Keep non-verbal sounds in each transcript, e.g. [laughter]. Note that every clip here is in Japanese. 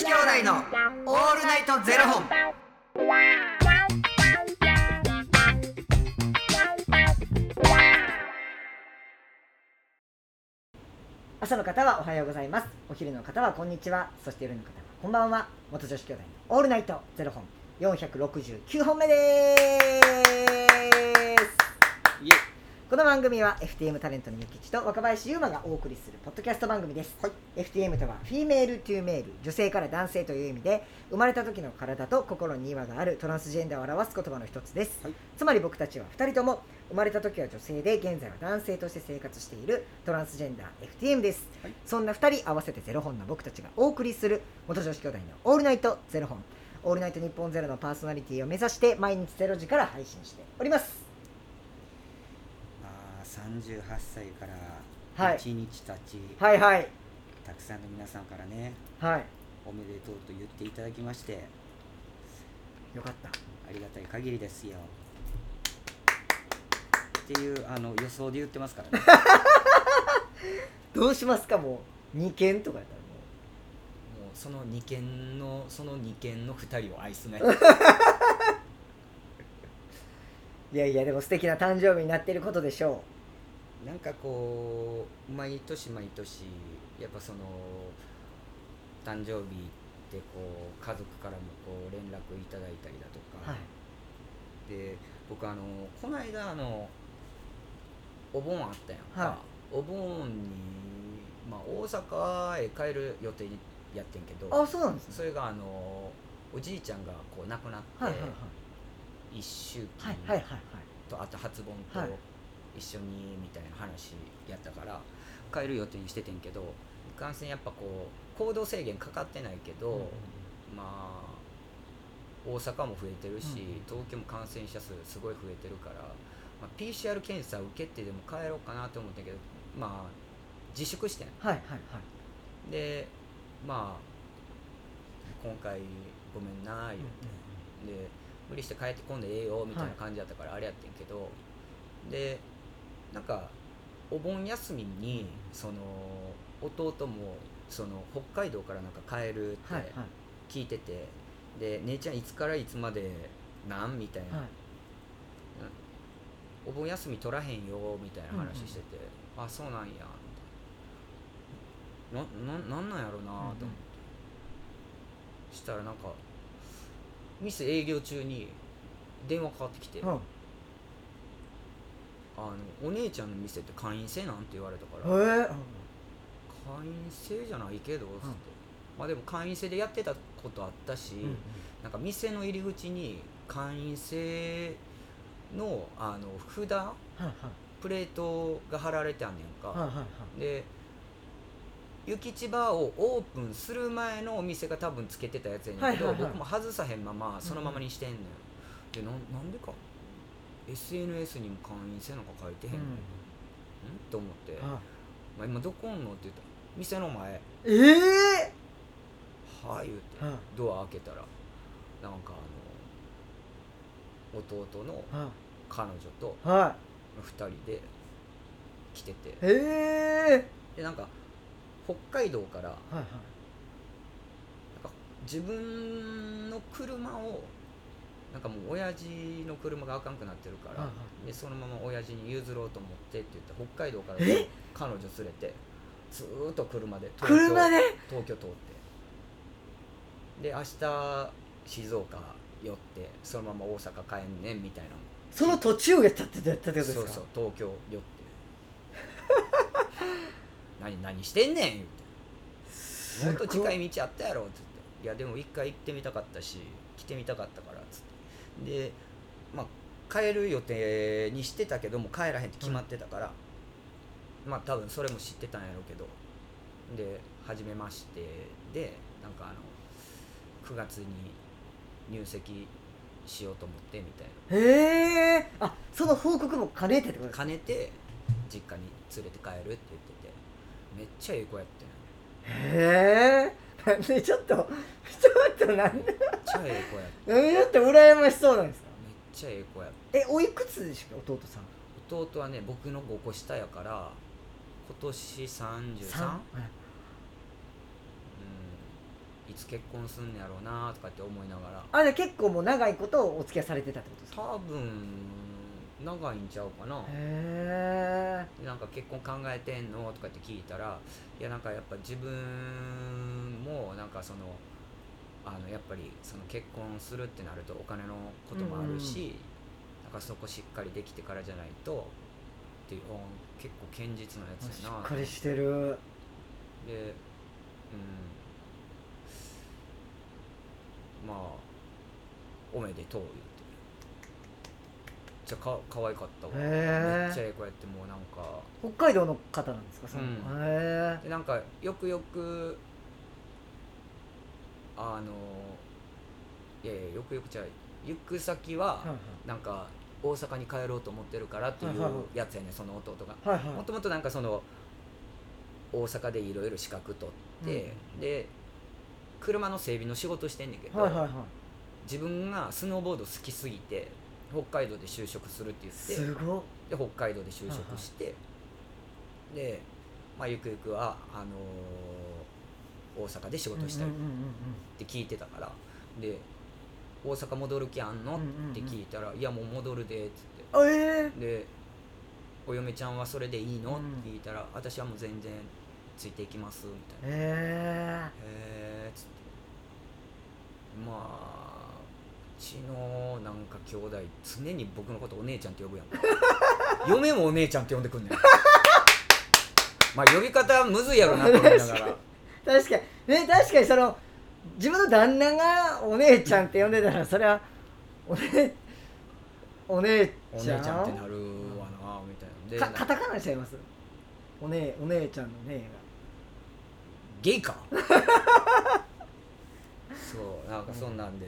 子兄弟のオールナイトゼロ本。朝の方はおはようございます。お昼の方はこんにちは。そして夜の方はこんばんは。元女子兄弟のオールナイトゼロ本。469本目です。この番組は FTM タレントのゆきちと若林優馬がお送りするポッドキャスト番組です、FTM とは Female to Male 女性から男性という意味で生まれた時の体と心に違和があるトランスジェンダーを表す言葉の一つです、はい。つまり僕たちは2人とも生まれた時は女性で現在は男性として生活しているトランスジェンダー FTM です、はい。そんな2人合わせてゼロ本の僕たちがお送りする元女子兄弟のオールナイトゼロ本。オールナイトニッポンゼロのパーソナリティを目指して毎日ゼロ時から配信しております。まあ38歳かはいら1日経ち、はいはい。たくさんの皆さんからねはい。おめでとうと言っていただきましてよかった。ありがたい限りですよ。っていうあの予想で言ってますからね。[laughs] どうしますかもう？2件とかやったらももうその2件のその2件の2人を愛すねう [laughs] いやいやでも素敵な誕生日になっていることでしょなんかこう毎年毎年やっぱその誕生日ってこう家族からもこう連絡いただいたりだとうか、で僕あのこの間あのお盆あったやんか、はお盆に、まあ、大阪へ帰る予定やってんけどあそうなんですね。それがあのおじいちゃんがこう亡くなって、はいはいはい。一周期はいはいはい。とあと初盆とはい一緒にみたいな話やったから帰る予定にしててんけどいかんせんやっぱこう行動制限かかってないけど、うんまあ大阪も増えてるし、うん。東京も感染者数すごい増えてるから、まあ、PCR 検査受けてでも帰ろうかなと思ったけどまあ自粛してん。はいはいはい。でまあ今回ごめんな言って、で無理して帰ってこんでええよみたいな感じだったからあれやってんけど、でなんかお盆休みにその弟もその北海道からなんか帰るってはいはい。聞いてて、で姉ちゃんいつからいつまでなん？みたいな、はい。お盆休み取らへんよみたいな話してて、あそうなんやな。なななんなんやろうなと思って、したらなんか店営業中に電話かかってきて、うんあのお姉ちゃんの店って会員制なんて言われたから、へえ。会員制じゃないけどつって、まあでも会員制でやってたことあったし、うんうん。なんか店の入り口に会員制のあの札はいはいプレートが貼られてあんねんか、はいはいはいで諭吉バーをオープンする前のお店が多分つけてたやつやねんけど、はいはいはい。僕も外さへんままそのままにしてんのよ、でなんなんでか SNS にも会員制なんか書いてへんの、ん。と思って。あ「まあ、今どこおんの?」って言ったら「店の前。ええ」はい言って。はドア開けたらなんかあの弟のは彼女とい。は2人で来てて。いへえでなんか北海道からはいはい。なんか自分の車をなんかもう親父の車があかんくなってるから、でそのまま親父に譲ろうと思ってって言って北海道からえ？彼女連れてずーっと車で東京車で？東京通って。で明日静岡寄ってそのまま大阪帰んねんみたいな。その途中やったってやったってことですか？そうそう東京寄って。[laughs] 何何してんねん言うて。もっと近い道あったやろっつって。いやでも一回行ってみたかったし来てみたかったからっつってでまあ帰る予定にしてたけども帰らへんって決まってたから、まあ多分それも知ってたんやろうけどで初めましてでなんかあの9月に入籍しようと思ってみたいな。へえあその報告も兼ねてってこと兼ねて実家に連れて帰るって言っててめっちゃええ子やってんへえ [laughs] ちょっとちょっとなんで？めっちゃええ子やってなんでちょっと羨ましそうなんですか？めっちゃええ子やってえおいくつでしたっけ弟さん？弟はね僕の5個下やから今年 33? 三？はいうん。いつ結婚すんのやろうなとかって思いながら。あじゃあ結構もう長いことお付き合いされてたってことですか？多分長いんちゃうかな。へえなんか結婚考えてんの？とかって聞いたらいやなんかやっぱ自分もなんかそのあのやっぱりその結婚するってなるとお金のこともあるし、なんかそこしっかりできてからじゃないとっていうあ結構堅実なやつしやなっかりしてる。でうん。まあおめでとう言ってめっちゃか可愛かったわ。めっちゃええ子やってもうなんか。北海道の方なんですか？その、うん。へでなんかよくよくあのいやいやよくよくじゃ行く先はなんか大阪に帰ろうと思ってるからっていうやつやねその弟が。もともとなんかその大阪でいろいろ資格取って、で車の整備の仕事してんねんけど、はいはいはい。自分がスノーボード好きすぎて北海道で就職するって言ってすごっ。で北海道で就職して、で、まあ、ゆくゆくはあのー大阪で仕事したいって聞いてたから。で「大阪戻る気あんの?」って聞いたら「いやもう戻るで」っつっあえてで「お嫁ちゃんはそれでいいの?」うん。って聞いたら「私はもう全然ついていきます」みたいな。え。へ「へえ」っつって。まあうちのなんか兄弟常に僕のことお姉ちゃんって呼ぶやんか。[laughs] 嫁もお姉ちゃんって呼んでくんねん。まあ呼び方むずいやろなと思いながら。え確かに。ね確かにその自分の旦那がお姉ちゃんって呼んでたらそれはお姉お姉お姉ちゃん？ちゃんってなるわなみたいな。でかカタカナにしちゃいます？お姉お姉ちゃんの姉ゲイか？そうなんかそんなんで、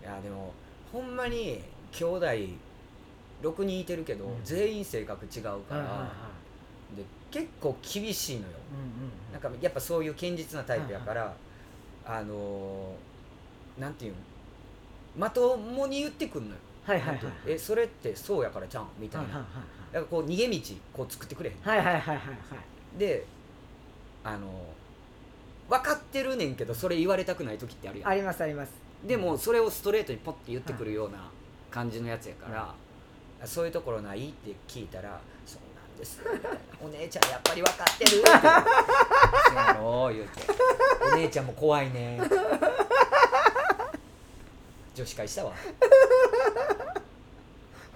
いやでもほんまに兄弟6人いてるけど、うん。全員性格違うから、で結構厳しいのよ。うんうんなんかやっぱそういう堅実なタイプやから、あのーなんていうの？まともに言ってくんのよ、はいはいはい。えそれってそうやからちゃうん？みたいな、はいはいだからこう逃げ道こう作ってくれへん。はいはいはいはいはい。であの分かってるねんけどそれ言われたくない時ってあるやん。ありますあります。でもそれをストレートにポッて言ってくるような感じのやつやから、そういうところない？って聞いたら「そうです」お姉ちゃんやっぱり分かってる」って「そうやろ」言うて「お姉ちゃんも怖いね」女子会したわ。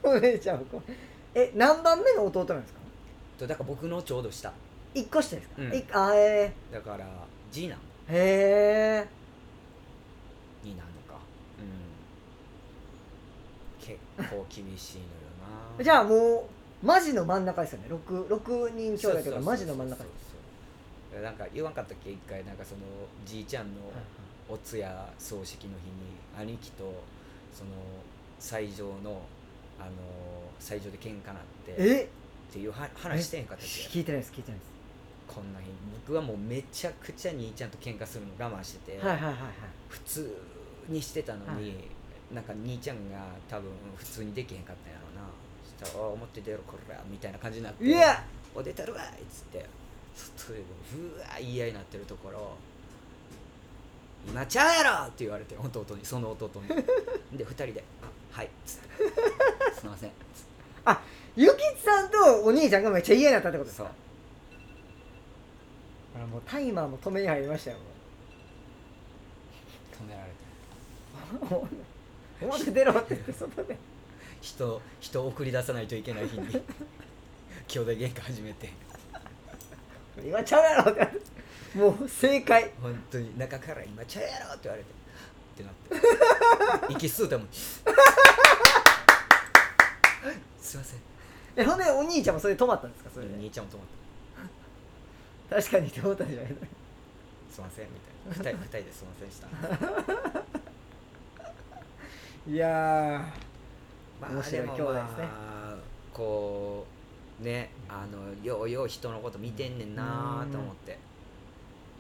お姉ちゃんもこうえ何番目の弟なんですか？とだから僕のちょうど下。一個下ですか、うん。いあえだから次男ー、へえになるのか。うん。結構厳しいのよな。じゃあもうマジの真ん中ですよね。6, 六人兄弟とかマジの真ん中。ですなんか言わんかったっけ一回なんかそのじいちゃんのお通夜葬式の日に兄貴とその斎場のあの斎場で喧嘩なってっえていうは話してへんかったっけ？聞いてないです聞いてないでこんな日僕はもうめちゃくちゃ兄ちゃんと喧嘩するの我慢してて、すはいはいはいはい。普通にしてたのに、はい。なんか兄ちゃんが多分普通にできへんかったんやろうな。そしたら「お表出ろこら」みたいな感じになっていや「お出たるわい!」っつって外でうわ言い合いになってるところ「今ちゃうやろ!」って言われて弟にその弟に。[laughs] で二人で「あはい」っつって「すいません」っつって。ゆきちさんとお兄ちゃんがめっちゃ嫌になったってことですか？あらもうタイマーも止めに入りましたよ止められて表出ろって言って外で人人を送り出さないといけない日に [laughs] 兄弟喧嘩始めて。今ちゃうやろって。もう正解。本当に。中から「今ちゃうやろ!」って言われて。ってなって。息吸うたも。んすいません。えほんでお兄ちゃんもそれで止まったんですか？それで。兄ちゃんも止まっ確かにって思ったんじゃないの？たすいませんみたいな。二人二人ですいませんでした。いやま面白い兄弟ですね。こうねあのようよう人のこと見てんねんなと思って。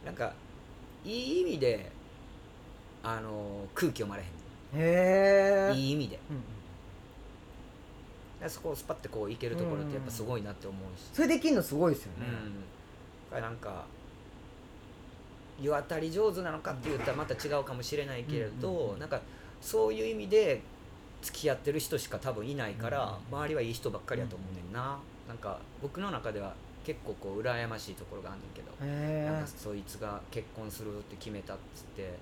なんかいい意味であの空気読まれへーへえ。んいい意味で。うんそこをスパッてこういけるところってやっぱすごいなって思うし。それできんのすごいですよね、うん、なんか湯あたり上手なのかって言ったらまた違うかもしれないけれど、うんうんうん。なんかそういう意味で付き合ってる人しか多分いないから、周りはいい人ばっかりやと思うねんな、なんか僕の中では結構こう羨ましいところがあんねんけど、へなんかそいつが結婚するって決めたっつって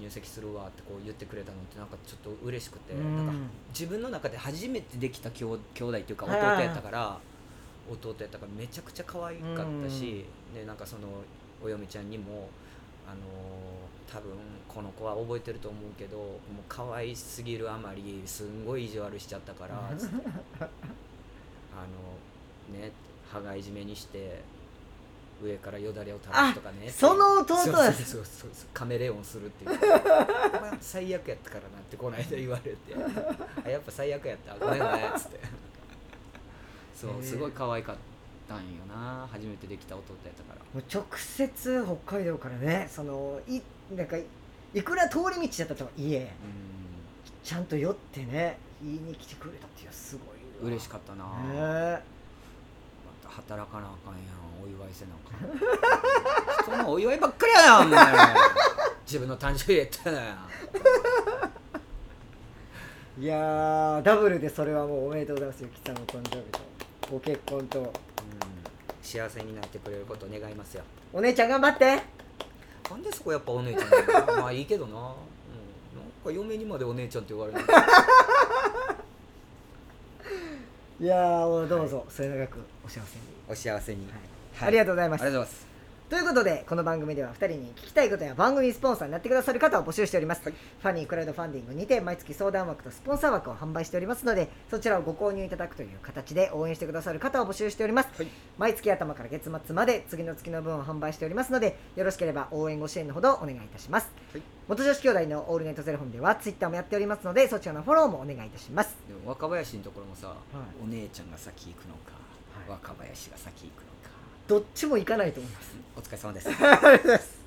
入籍するわってこう言ってくれたのってなんかちょっと嬉しくて、うん。なんか自分の中で初めてできた兄兄弟っていうか弟やったから、弟やったからめちゃくちゃ可愛かったし、でなんかそのお嫁ちゃんにもあのー多分この子は覚えてると思うけどもう可愛すぎるあまりすんごい意地悪しちゃったからつって。あのね羽がいじめにして上からよだれを垂らすとかね。その弟はそうそうそうカメレオンするっていう。最悪やったからなってこの間言われて。[laughs] あやっぱ最悪やった。ごめんごめん。っつって。そうすごい可愛かったんよな。初めてできた弟やったから。もう直接北海道からねそのいなんかいくら通り道だったとはいえうちゃんと寄ってね言いに来てくれたっていうすごいん嬉しかったな、ねまた働かなあかんやんお祝いせな。あかん人のお祝いばっかりやなお前。[laughs] 自分の誕生日やったな。いやーダブルでそれはもうおめでとうございますゆきさんの誕生日と。ご結婚と。うん幸せになってくれることを願いますよ。お姉ちゃん頑張って。なんでそこやっぱお姉ちゃん [laughs] まあいいけどな、うん、なんか嫁にまでお姉ちゃんって言われる。いやどうぞ末永くお幸せに、お幸せに、はい。ありがとうございます。ありがとうございますということでこの番組では2人に聞きたいことや番組スポンサーになってくださる方を募集しております、ファニークラウドファンディングにて毎月相談枠とスポンサー枠を販売しておりますのでそちらをご購入いただくという形で応援してくださる方を募集しております、はい。毎月頭から月末まで次の月の分を販売しておりますのでよろしければ応援ご支援のほどお願いいたします、はい。元女子兄弟のオールネットゼロ本ではツイッターもやっておりますのでそちらのフォローもお願いいたします。若林のところもさ、い。お姉ちゃんが先行くのか、はい。若林が先行くのかどっちも行かないと思います。お疲れ様です。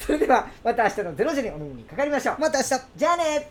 [laughs] それではまた明日の0時にお耳にかかりましょう。また明日。じゃあね